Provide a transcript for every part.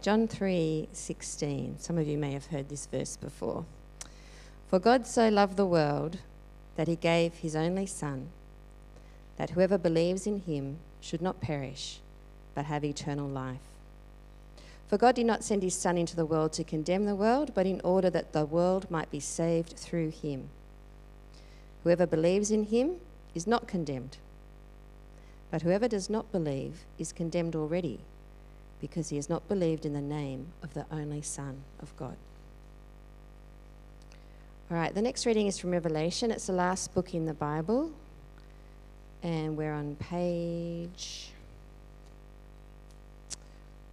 John 3:16. Some of you may have heard this verse before. For God so loved the world that he gave his only son that whoever believes in him should not perish but have eternal life. For God did not send his son into the world to condemn the world, but in order that the world might be saved through him. Whoever believes in him is not condemned. But whoever does not believe is condemned already because he has not believed in the name of the only Son of God. All right, the next reading is from Revelation. It's the last book in the Bible, and we're on page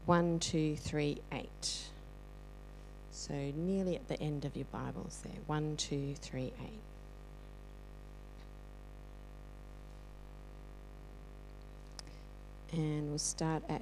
1238. So nearly at the end of your Bibles there. 1238. And we'll start at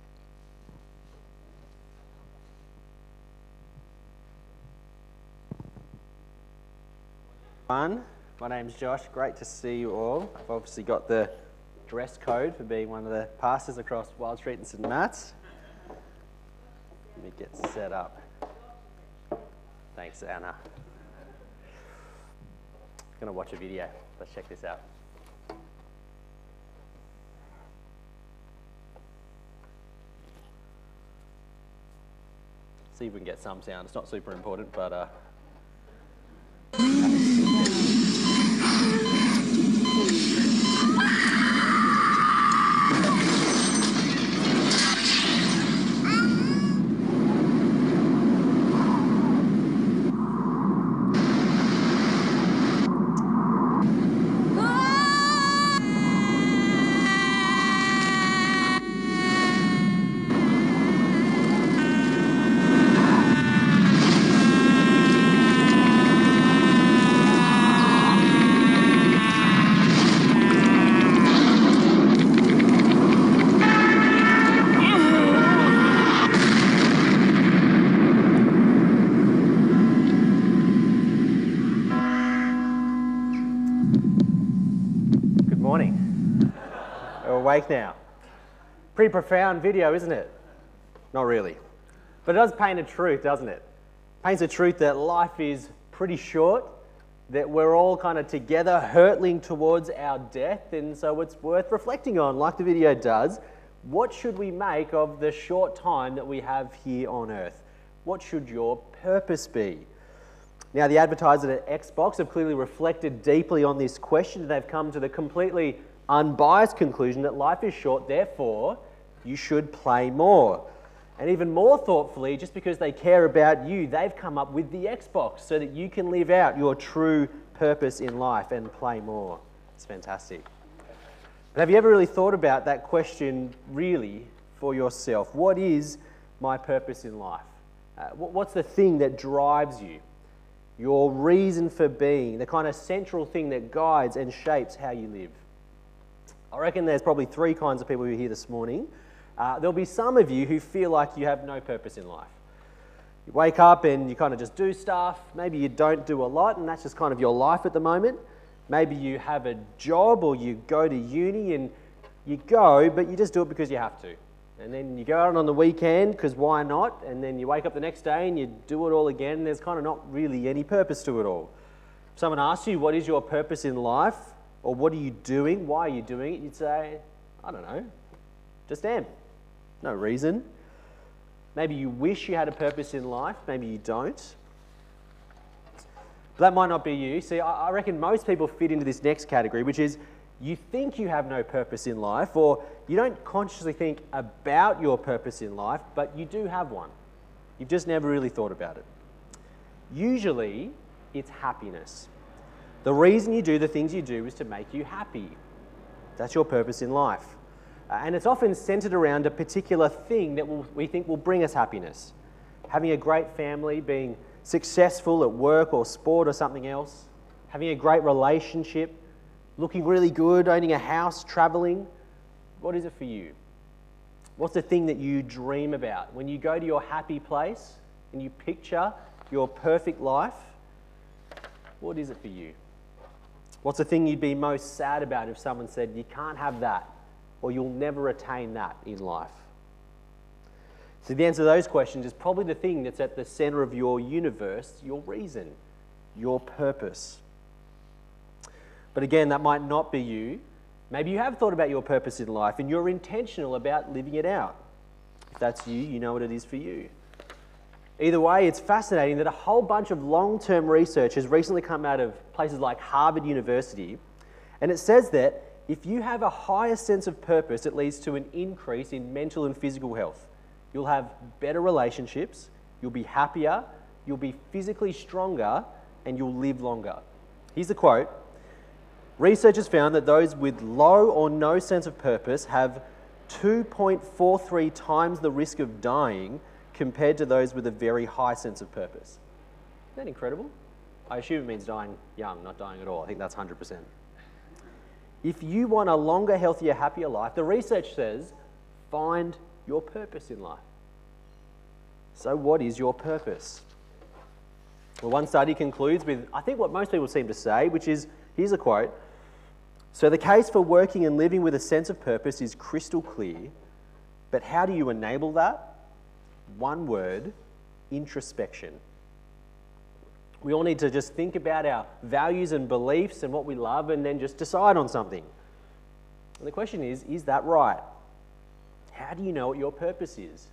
Everyone. My name's Josh. Great to see you all. I've obviously got the dress code for being one of the pastors across Wild Street and St. Matt's. Let me get set up. Thanks, Anna. I'm going to watch a video. Let's check this out. See if we can get some sound. It's not super important, but uh, morning. We're awake now. Pretty profound video, isn't it? Not really. But it does paint a truth, doesn't it? Paints a truth that life is pretty short, that we're all kind of together hurtling towards our death, and so it's worth reflecting on, like the video does. What should we make of the short time that we have here on earth? What should your purpose be? Now, the advertisers at Xbox have clearly reflected deeply on this question. They've come to the completely unbiased conclusion that life is short, therefore, you should play more. And even more thoughtfully, just because they care about you, they've come up with the Xbox so that you can live out your true purpose in life and play more. It's fantastic. But have you ever really thought about that question really for yourself? What is my purpose in life? Uh, what's the thing that drives you? Your reason for being, the kind of central thing that guides and shapes how you live. I reckon there's probably three kinds of people who are here this morning. Uh, there'll be some of you who feel like you have no purpose in life. You wake up and you kind of just do stuff. Maybe you don't do a lot, and that's just kind of your life at the moment. Maybe you have a job or you go to uni and you go, but you just do it because you have to. And then you go out on the weekend because why not? And then you wake up the next day and you do it all again. And there's kind of not really any purpose to it all. If someone asks you, What is your purpose in life? Or what are you doing? Why are you doing it? You'd say, I don't know. Just am. No reason. Maybe you wish you had a purpose in life. Maybe you don't. But that might not be you. See, I reckon most people fit into this next category, which is you think you have no purpose in life, or you don't consciously think about your purpose in life, but you do have one. You've just never really thought about it. Usually, it's happiness. The reason you do the things you do is to make you happy. That's your purpose in life. Uh, and it's often centered around a particular thing that we think will bring us happiness. Having a great family, being successful at work or sport or something else, having a great relationship, looking really good, owning a house, traveling. What is it for you? What's the thing that you dream about? When you go to your happy place and you picture your perfect life, what is it for you? What's the thing you'd be most sad about if someone said, You can't have that, or you'll never attain that in life? So, the answer to those questions is probably the thing that's at the center of your universe, your reason, your purpose. But again, that might not be you. Maybe you have thought about your purpose in life and you're intentional about living it out. If that's you, you know what it is for you. Either way, it's fascinating that a whole bunch of long term research has recently come out of places like Harvard University, and it says that if you have a higher sense of purpose, it leads to an increase in mental and physical health. You'll have better relationships, you'll be happier, you'll be physically stronger, and you'll live longer. Here's the quote Researchers found that those with low or no sense of purpose have 2.43 times the risk of dying compared to those with a very high sense of purpose. Isn't that incredible? I assume it means dying young, not dying at all. I think that's 100%. If you want a longer, healthier, happier life, the research says find your purpose in life. So, what is your purpose? Well, one study concludes with, I think, what most people seem to say, which is here's a quote So, the case for working and living with a sense of purpose is crystal clear, but how do you enable that? one word introspection. We all need to just think about our values and beliefs and what we love and then just decide on something. And the question is is that right? How do you know what your purpose is?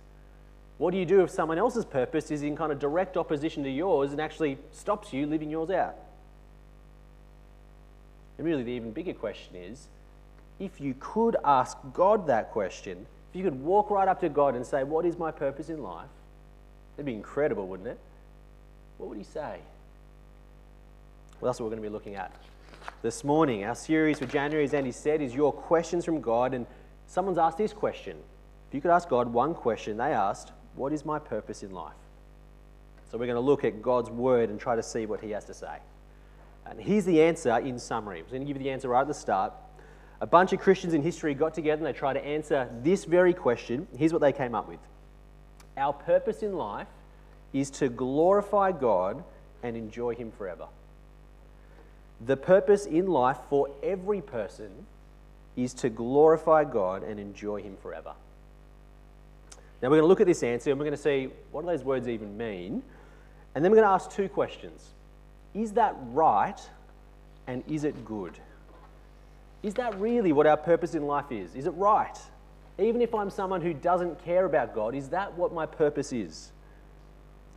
What do you do if someone else's purpose is in kind of direct opposition to yours and actually stops you living yours out? And really, the even bigger question is if you could ask God that question, if you could walk right up to God and say, What is my purpose in life? That'd be incredible, wouldn't it? What would He say? Well, that's what we're going to be looking at this morning. Our series for January, as Andy said, is Your Questions from God. And someone's asked this question. If you could ask God one question, they asked, What is my purpose in life? So we're going to look at God's word and try to see what He has to say. And here's the answer in summary. I'm going to give you the answer right at the start. A bunch of Christians in history got together and they tried to answer this very question. Here's what they came up with Our purpose in life is to glorify God and enjoy Him forever. The purpose in life for every person is to glorify God and enjoy Him forever. Now, we're going to look at this answer and we're going to see what do those words even mean. And then we're going to ask two questions Is that right and is it good? Is that really what our purpose in life is? Is it right? Even if I'm someone who doesn't care about God, is that what my purpose is?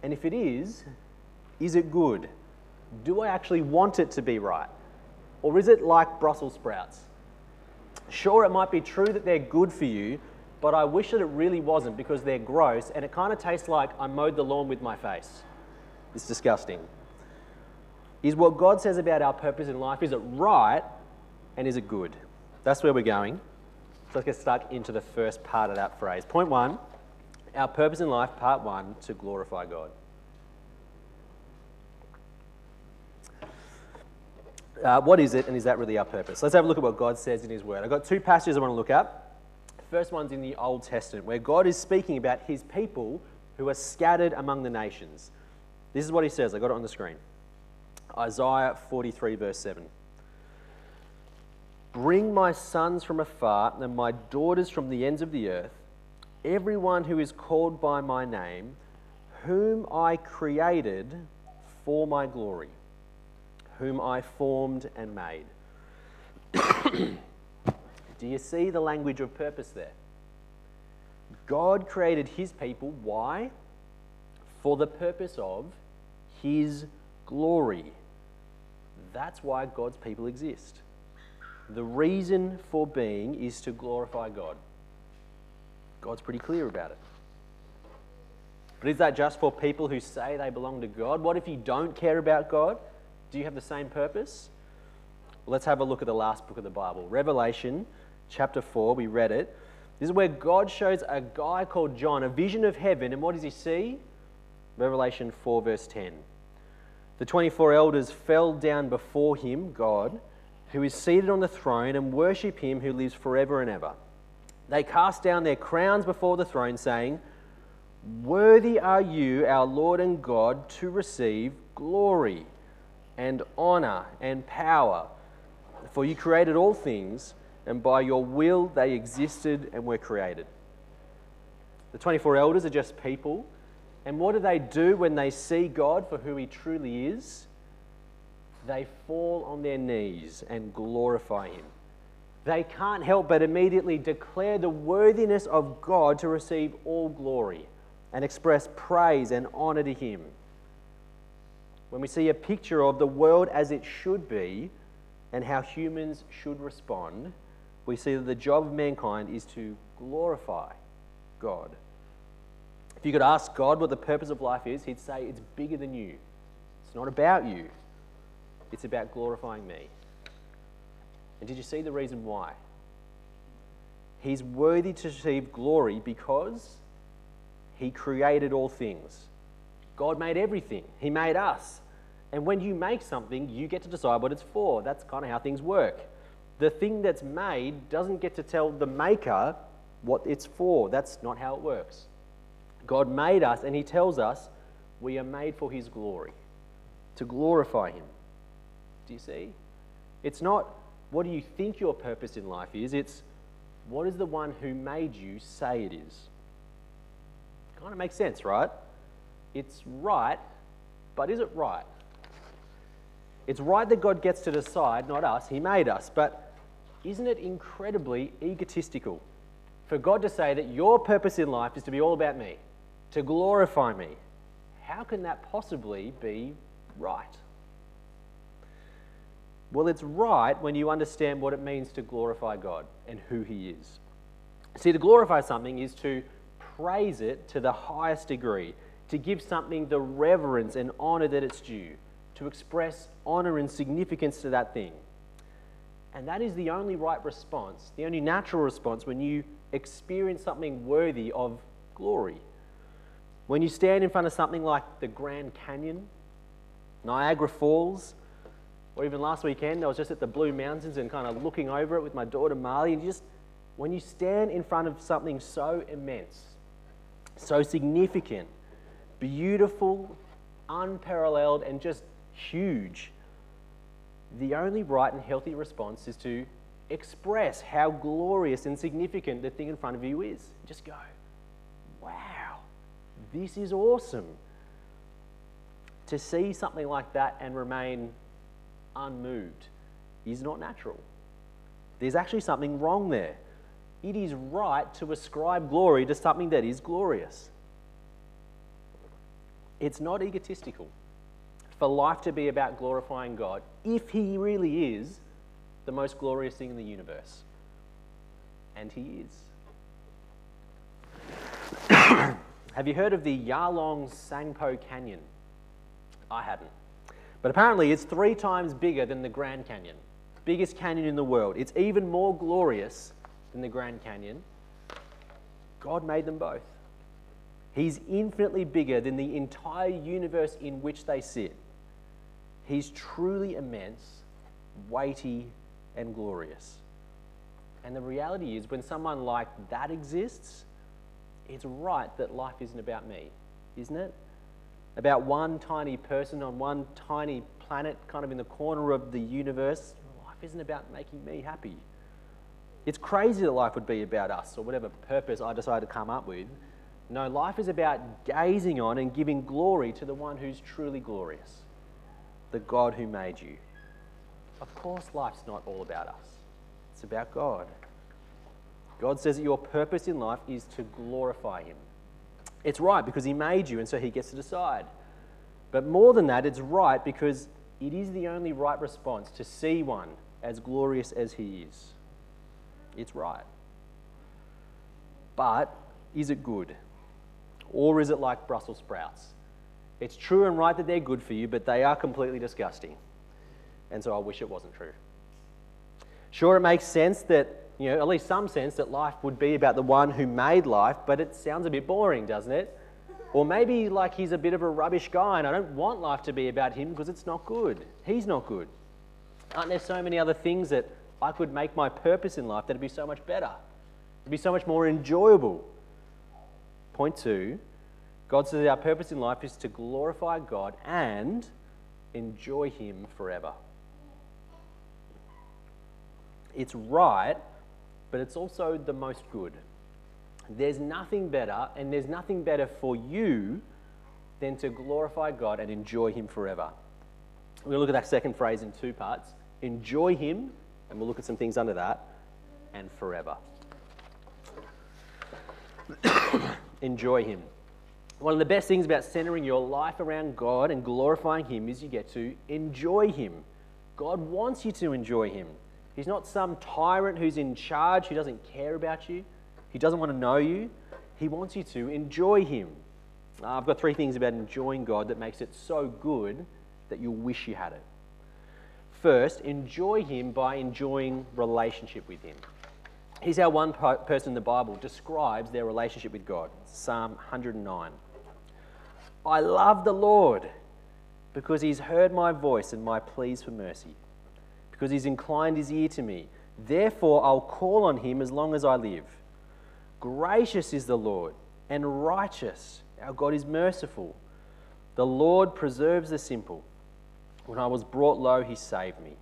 And if it is, is it good? Do I actually want it to be right? Or is it like Brussels sprouts? Sure, it might be true that they're good for you, but I wish that it really wasn't because they're gross and it kind of tastes like I mowed the lawn with my face. It's disgusting. Is what God says about our purpose in life, is it right and is it good? That's where we're going. So let's get stuck into the first part of that phrase. Point one our purpose in life, part one, to glorify God. Uh, what is it, and is that really our purpose? Let's have a look at what God says in His Word. I've got two passages I want to look at. First one's in the Old Testament, where God is speaking about His people who are scattered among the nations. This is what He says. I got it on the screen Isaiah 43, verse 7. Bring my sons from afar and my daughters from the ends of the earth, everyone who is called by my name, whom I created for my glory, whom I formed and made. Do you see the language of purpose there? God created his people. Why? For the purpose of his glory. That's why God's people exist. The reason for being is to glorify God. God's pretty clear about it. But is that just for people who say they belong to God? What if you don't care about God? Do you have the same purpose? Let's have a look at the last book of the Bible Revelation chapter 4. We read it. This is where God shows a guy called John a vision of heaven. And what does he see? Revelation 4, verse 10. The 24 elders fell down before him, God, who is seated on the throne, and worship him who lives forever and ever. They cast down their crowns before the throne, saying, Worthy are you, our Lord and God, to receive glory and honor and power. For you created all things, and by your will they existed and were created. The 24 elders are just people. And what do they do when they see God for who He truly is? They fall on their knees and glorify Him. They can't help but immediately declare the worthiness of God to receive all glory and express praise and honor to Him. When we see a picture of the world as it should be and how humans should respond, we see that the job of mankind is to glorify God. If you could ask God what the purpose of life is, He'd say it's bigger than you. It's not about you, it's about glorifying me. And did you see the reason why? He's worthy to receive glory because He created all things. God made everything, He made us. And when you make something, you get to decide what it's for. That's kind of how things work. The thing that's made doesn't get to tell the maker what it's for. That's not how it works. God made us, and He tells us we are made for His glory, to glorify Him. Do you see? It's not what do you think your purpose in life is, it's what does the one who made you say it is? Kind of makes sense, right? It's right, but is it right? It's right that God gets to decide, not us, He made us, but isn't it incredibly egotistical for God to say that your purpose in life is to be all about me, to glorify me? How can that possibly be right? Well, it's right when you understand what it means to glorify God and who He is. See, to glorify something is to praise it to the highest degree, to give something the reverence and honor that it's due, to express honor and significance to that thing. And that is the only right response, the only natural response when you experience something worthy of glory. When you stand in front of something like the Grand Canyon, Niagara Falls, or even last weekend, I was just at the Blue Mountains and kind of looking over it with my daughter Marley. And just when you stand in front of something so immense, so significant, beautiful, unparalleled, and just huge, the only right and healthy response is to express how glorious and significant the thing in front of you is. Just go, wow, this is awesome. To see something like that and remain unmoved is not natural. There's actually something wrong there. It is right to ascribe glory to something that is glorious. It's not egotistical for life to be about glorifying God if He really is the most glorious thing in the universe. And He is. Have you heard of the Yarlung Tsangpo Canyon? I hadn't. But apparently, it's three times bigger than the Grand Canyon, biggest canyon in the world. It's even more glorious than the Grand Canyon. God made them both. He's infinitely bigger than the entire universe in which they sit. He's truly immense, weighty, and glorious. And the reality is, when someone like that exists, it's right that life isn't about me, isn't it? about one tiny person on one tiny planet, kind of in the corner of the universe. Life isn't about making me happy. It's crazy that life would be about us or whatever purpose I decided to come up with. No, life is about gazing on and giving glory to the one who's truly glorious, the God who made you. Of course, life's not all about us, it's about God. God says that your purpose in life is to glorify Him. It's right because He made you, and so He gets to decide. But more than that, it's right because it is the only right response to see one as glorious as He is. It's right. But is it good? Or is it like Brussels sprouts? It's true and right that they're good for you, but they are completely disgusting. And so I wish it wasn't true. Sure, it makes sense that you know, at least some sense that life would be about the one who made life, but it sounds a bit boring, doesn't it? Or maybe like he's a bit of a rubbish guy and I don't want life to be about him because it's not good. He's not good. Aren't there so many other things that I could make my purpose in life that'd be so much better? It'd be so much more enjoyable. Point two God says our purpose in life is to glorify God and enjoy Him forever. It's right, but it's also the most good. There's nothing better, and there's nothing better for you than to glorify God and enjoy Him forever. We're going to look at that second phrase in two parts enjoy Him, and we'll look at some things under that, and forever. enjoy Him. One of the best things about centering your life around God and glorifying Him is you get to enjoy Him. God wants you to enjoy Him. He's not some tyrant who's in charge who doesn't care about you. He doesn't want to know you. He wants you to enjoy Him. Uh, I've got three things about enjoying God that makes it so good that you'll wish you had it. First, enjoy Him by enjoying relationship with Him. Here's how one person in the Bible describes their relationship with God Psalm 109. I love the Lord because He's heard my voice and my pleas for mercy, because He's inclined His ear to me. Therefore, I'll call on Him as long as I live. Gracious is the Lord and righteous. Our God is merciful. The Lord preserves the simple. When I was brought low, he saved me.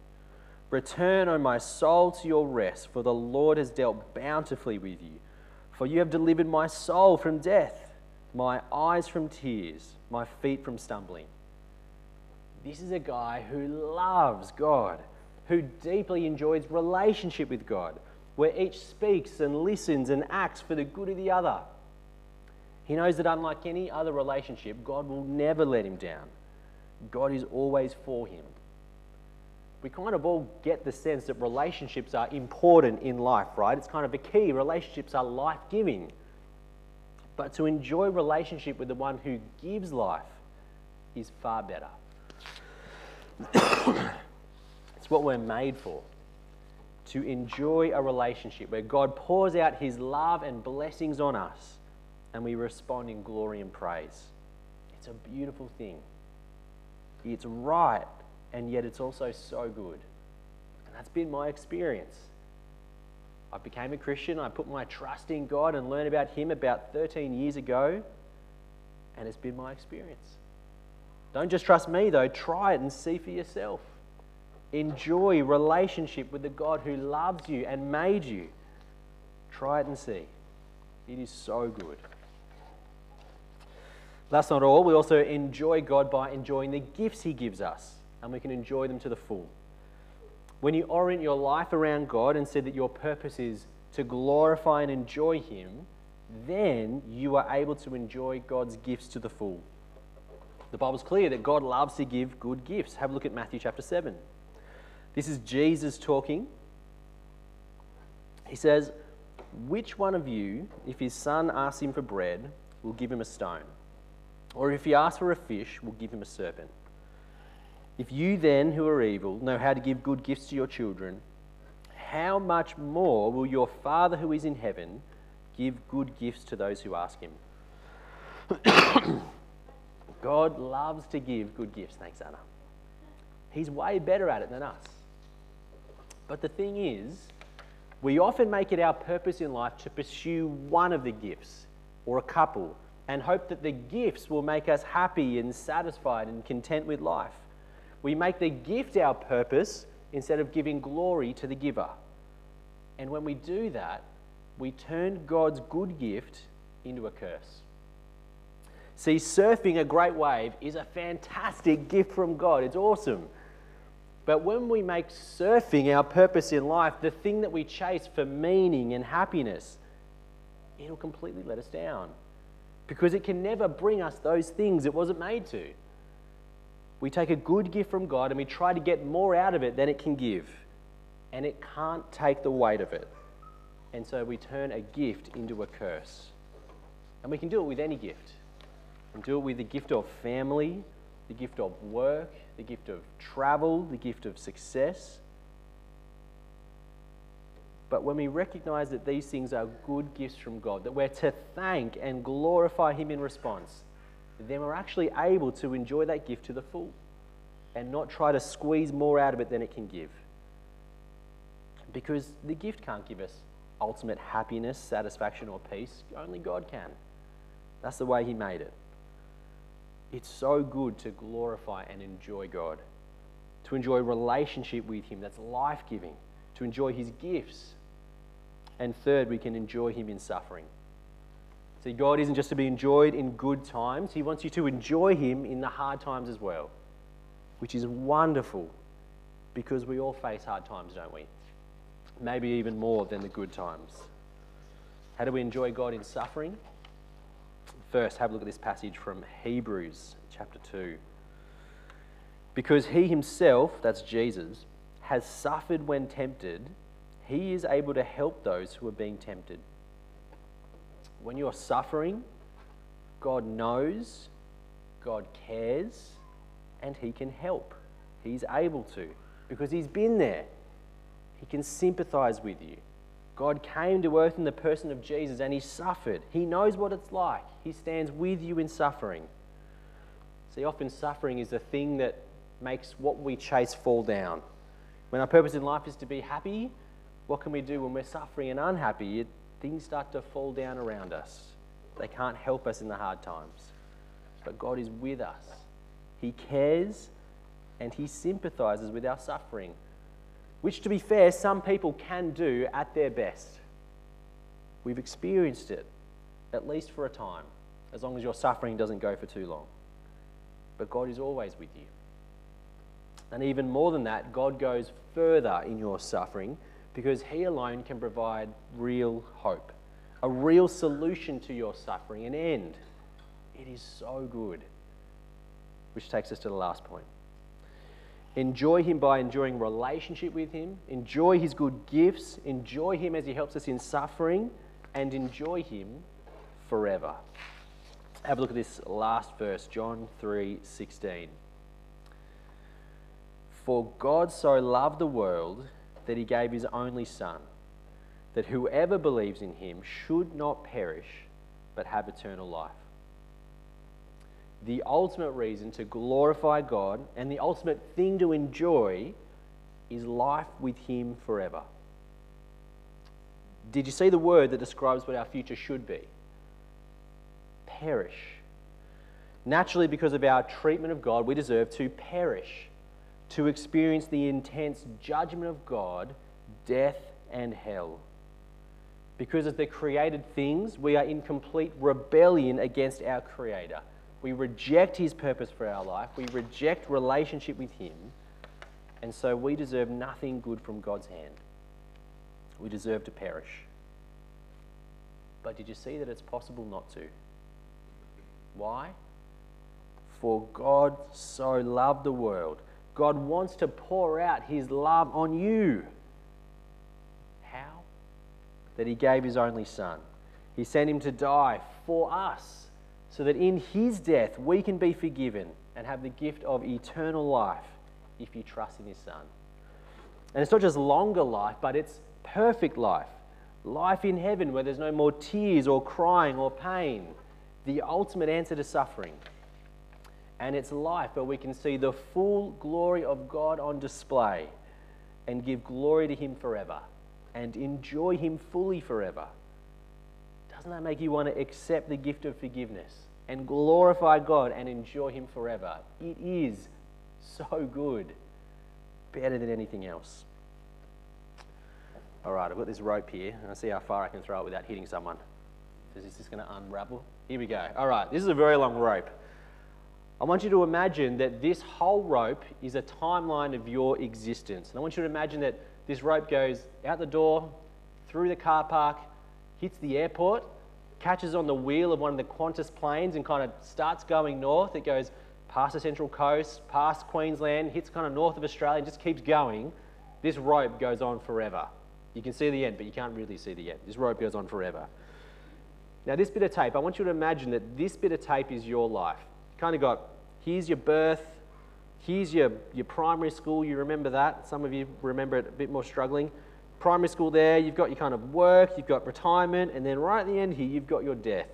Return, O my soul, to your rest, for the Lord has dealt bountifully with you. For you have delivered my soul from death, my eyes from tears, my feet from stumbling. This is a guy who loves God, who deeply enjoys relationship with God where each speaks and listens and acts for the good of the other. He knows that unlike any other relationship, God will never let him down. God is always for him. We kind of all get the sense that relationships are important in life, right? It's kind of a key. Relationships are life giving. But to enjoy relationship with the one who gives life is far better. What we're made for to enjoy a relationship where God pours out his love and blessings on us and we respond in glory and praise. It's a beautiful thing. It's right, and yet it's also so good. And that's been my experience. I became a Christian, I put my trust in God and learned about Him about 13 years ago, and it's been my experience. Don't just trust me, though, try it and see for yourself. Enjoy relationship with the God who loves you and made you. Try it and see. It is so good. That's not all. We also enjoy God by enjoying the gifts He gives us, and we can enjoy them to the full. When you orient your life around God and say that your purpose is to glorify and enjoy Him, then you are able to enjoy God's gifts to the full. The Bible's clear that God loves to give good gifts. Have a look at Matthew chapter 7. This is Jesus talking. He says, Which one of you, if his son asks him for bread, will give him a stone? Or if he asks for a fish, will give him a serpent? If you then, who are evil, know how to give good gifts to your children, how much more will your Father who is in heaven give good gifts to those who ask him? God loves to give good gifts. Thanks, Anna. He's way better at it than us. But the thing is, we often make it our purpose in life to pursue one of the gifts or a couple and hope that the gifts will make us happy and satisfied and content with life. We make the gift our purpose instead of giving glory to the giver. And when we do that, we turn God's good gift into a curse. See, surfing a great wave is a fantastic gift from God. It's awesome. But when we make surfing our purpose in life, the thing that we chase for meaning and happiness, it'll completely let us down. Because it can never bring us those things it wasn't made to. We take a good gift from God and we try to get more out of it than it can give. And it can't take the weight of it. And so we turn a gift into a curse. And we can do it with any gift. Can do it with the gift of family, the gift of work, the gift of travel, the gift of success. But when we recognize that these things are good gifts from God, that we're to thank and glorify Him in response, then we're actually able to enjoy that gift to the full and not try to squeeze more out of it than it can give. Because the gift can't give us ultimate happiness, satisfaction, or peace. Only God can. That's the way He made it. It's so good to glorify and enjoy God, to enjoy relationship with Him that's life giving, to enjoy His gifts. And third, we can enjoy Him in suffering. See, God isn't just to be enjoyed in good times, He wants you to enjoy Him in the hard times as well, which is wonderful because we all face hard times, don't we? Maybe even more than the good times. How do we enjoy God in suffering? First, have a look at this passage from Hebrews chapter 2. Because he himself, that's Jesus, has suffered when tempted, he is able to help those who are being tempted. When you're suffering, God knows, God cares, and he can help. He's able to because he's been there. He can sympathize with you. God came to earth in the person of Jesus and he suffered. He knows what it's like. He stands with you in suffering. See, often suffering is the thing that makes what we chase fall down. When our purpose in life is to be happy, what can we do when we're suffering and unhappy? It, things start to fall down around us. They can't help us in the hard times. But God is with us. He cares and He sympathizes with our suffering which, to be fair, some people can do at their best. We've experienced it, at least for a time, as long as your suffering doesn't go for too long. But God is always with you. And even more than that, God goes further in your suffering because He alone can provide real hope, a real solution to your suffering, an end. It is so good. Which takes us to the last point. Enjoy Him by enjoying relationship with Him, enjoy His good gifts, enjoy Him as He helps us in suffering, and enjoy Him forever. Have a look at this last verse, John 3 16. For God so loved the world that He gave His only Son, that whoever believes in Him should not perish, but have eternal life the ultimate reason to glorify God and the ultimate thing to enjoy is life with Him forever. Did you see the word that describes what our future should be? Perish. Naturally, because of our treatment of God, we deserve to perish, to experience the intense judgment of God, death, and hell. Because as the created things, we are in complete rebellion against our Creator. We reject His purpose for our life. We reject relationship with Him. And so we deserve nothing good from God's hand. We deserve to perish. But did you see that it's possible not to? Why? For God so loved the world. God wants to pour out His love on you. How? That He gave His only Son. He sent Him to die for us so that in his death we can be forgiven and have the gift of eternal life if you trust in his son. And it's not just longer life, but it's perfect life. Life in heaven where there's no more tears or crying or pain. The ultimate answer to suffering. And it's life where we can see the full glory of God on display and give glory to him forever and enjoy him fully forever. Doesn't that make you want to accept the gift of forgiveness and glorify God and enjoy Him forever? It is so good, better than anything else. All right, I've got this rope here, and I see how far I can throw it without hitting someone. Is this going to unravel? Here we go. All right, this is a very long rope. I want you to imagine that this whole rope is a timeline of your existence. And I want you to imagine that this rope goes out the door, through the car park, hits the airport, catches on the wheel of one of the Qantas planes and kind of starts going north. It goes past the Central Coast, past Queensland, hits kind of north of Australia, and just keeps going. This rope goes on forever. You can see the end, but you can't really see the end. This rope goes on forever. Now, this bit of tape, I want you to imagine that this bit of tape is your life. You kind of got here's your birth, here's your, your primary school, you remember that. Some of you remember it a bit more struggling primary school there, you've got your kind of work, you've got retirement, and then right at the end here, you've got your death.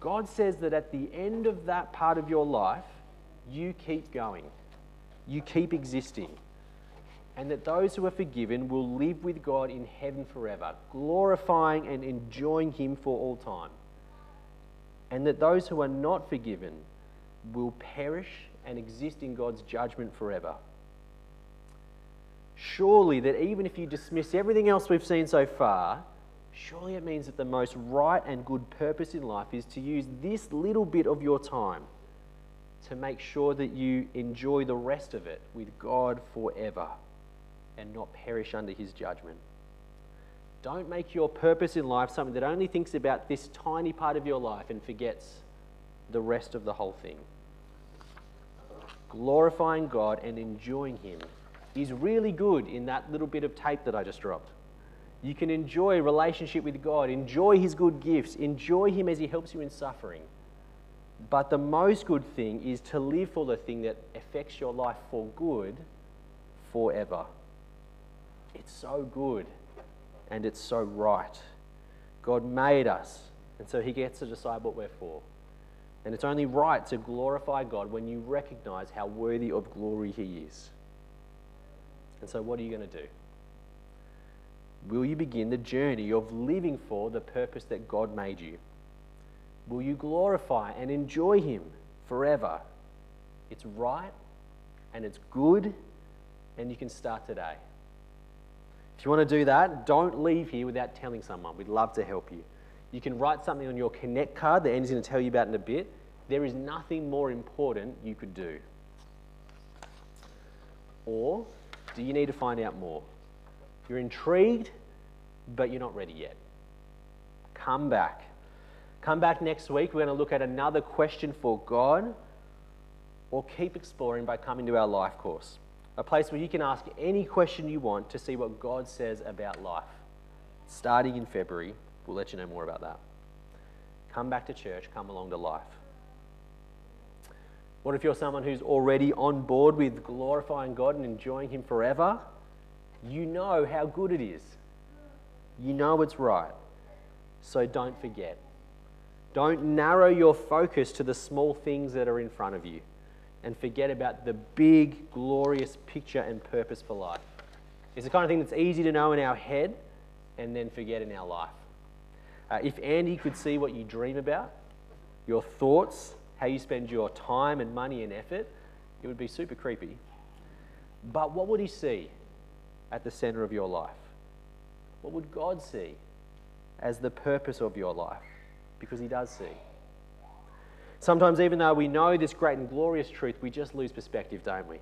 God says that at the end of that part of your life, you keep going, you keep existing, and that those who are forgiven will live with God in heaven forever, glorifying and enjoying Him for all time. And that those who are not forgiven will perish and exist in God's judgment forever. Surely, that even if you dismiss everything else we've seen so far, surely it means that the most right and good purpose in life is to use this little bit of your time to make sure that you enjoy the rest of it with God forever and not perish under his judgment. Don't make your purpose in life something that only thinks about this tiny part of your life and forgets the rest of the whole thing. Glorifying God and enjoying Him is really good in that little bit of tape that I just dropped. You can enjoy relationship with God, enjoy His good gifts, enjoy Him as He helps you in suffering. But the most good thing is to live for the thing that affects your life for good forever. It's so good and it's so right. God made us, and so He gets to decide what we're for. And it's only right to glorify God when you recognize how worthy of glory He is. And so, what are you going to do? Will you begin the journey of living for the purpose that God made you? Will you glorify and enjoy Him forever? It's right and it's good, and you can start today. If you want to do that, don't leave here without telling someone. We'd love to help you. You can write something on your Connect card that Andy's going to tell you about in a bit. There is nothing more important you could do. Or do you need to find out more? You're intrigued, but you're not ready yet. Come back. Come back next week. We're going to look at another question for God, or keep exploring by coming to our life course, a place where you can ask any question you want to see what God says about life. Starting in February, we'll let you know more about that. Come back to church, come along to life. What if you're someone who's already on board with glorifying God and enjoying Him forever? You know how good it is. You know it's right. So don't forget. Don't narrow your focus to the small things that are in front of you and forget about the big, glorious picture and purpose for life. It's the kind of thing that's easy to know in our head and then forget in our life. Uh, if Andy could see what you dream about, your thoughts, how you spend your time and money and effort, it would be super creepy. But what would he see at the center of your life? What would God see as the purpose of your life? Because he does see. Sometimes, even though we know this great and glorious truth, we just lose perspective, don't we?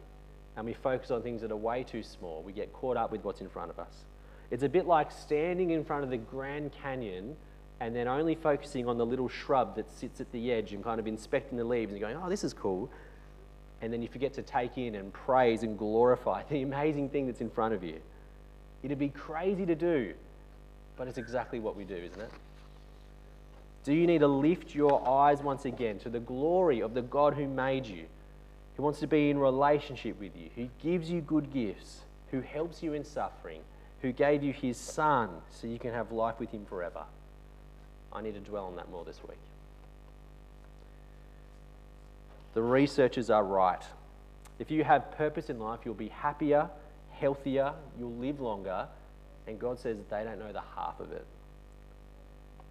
And we focus on things that are way too small. We get caught up with what's in front of us. It's a bit like standing in front of the Grand Canyon and then only focusing on the little shrub that sits at the edge and kind of inspecting the leaves and going, oh, this is cool. And then you forget to take in and praise and glorify the amazing thing that's in front of you. It'd be crazy to do, but it's exactly what we do, isn't it? Do you need to lift your eyes once again to the glory of the God who made you, who wants to be in relationship with you, who gives you good gifts, who helps you in suffering, who gave you his son so you can have life with him forever? I need to dwell on that more this week. The researchers are right. If you have purpose in life, you'll be happier, healthier, you'll live longer, and God says they don't know the half of it.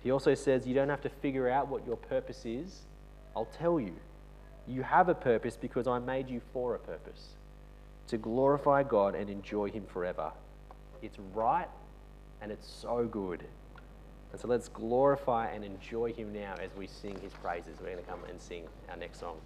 He also says you don't have to figure out what your purpose is. I'll tell you. You have a purpose because I made you for a purpose to glorify God and enjoy Him forever. It's right and it's so good. And so let's glorify and enjoy him now as we sing his praises. We're going to come and sing our next song.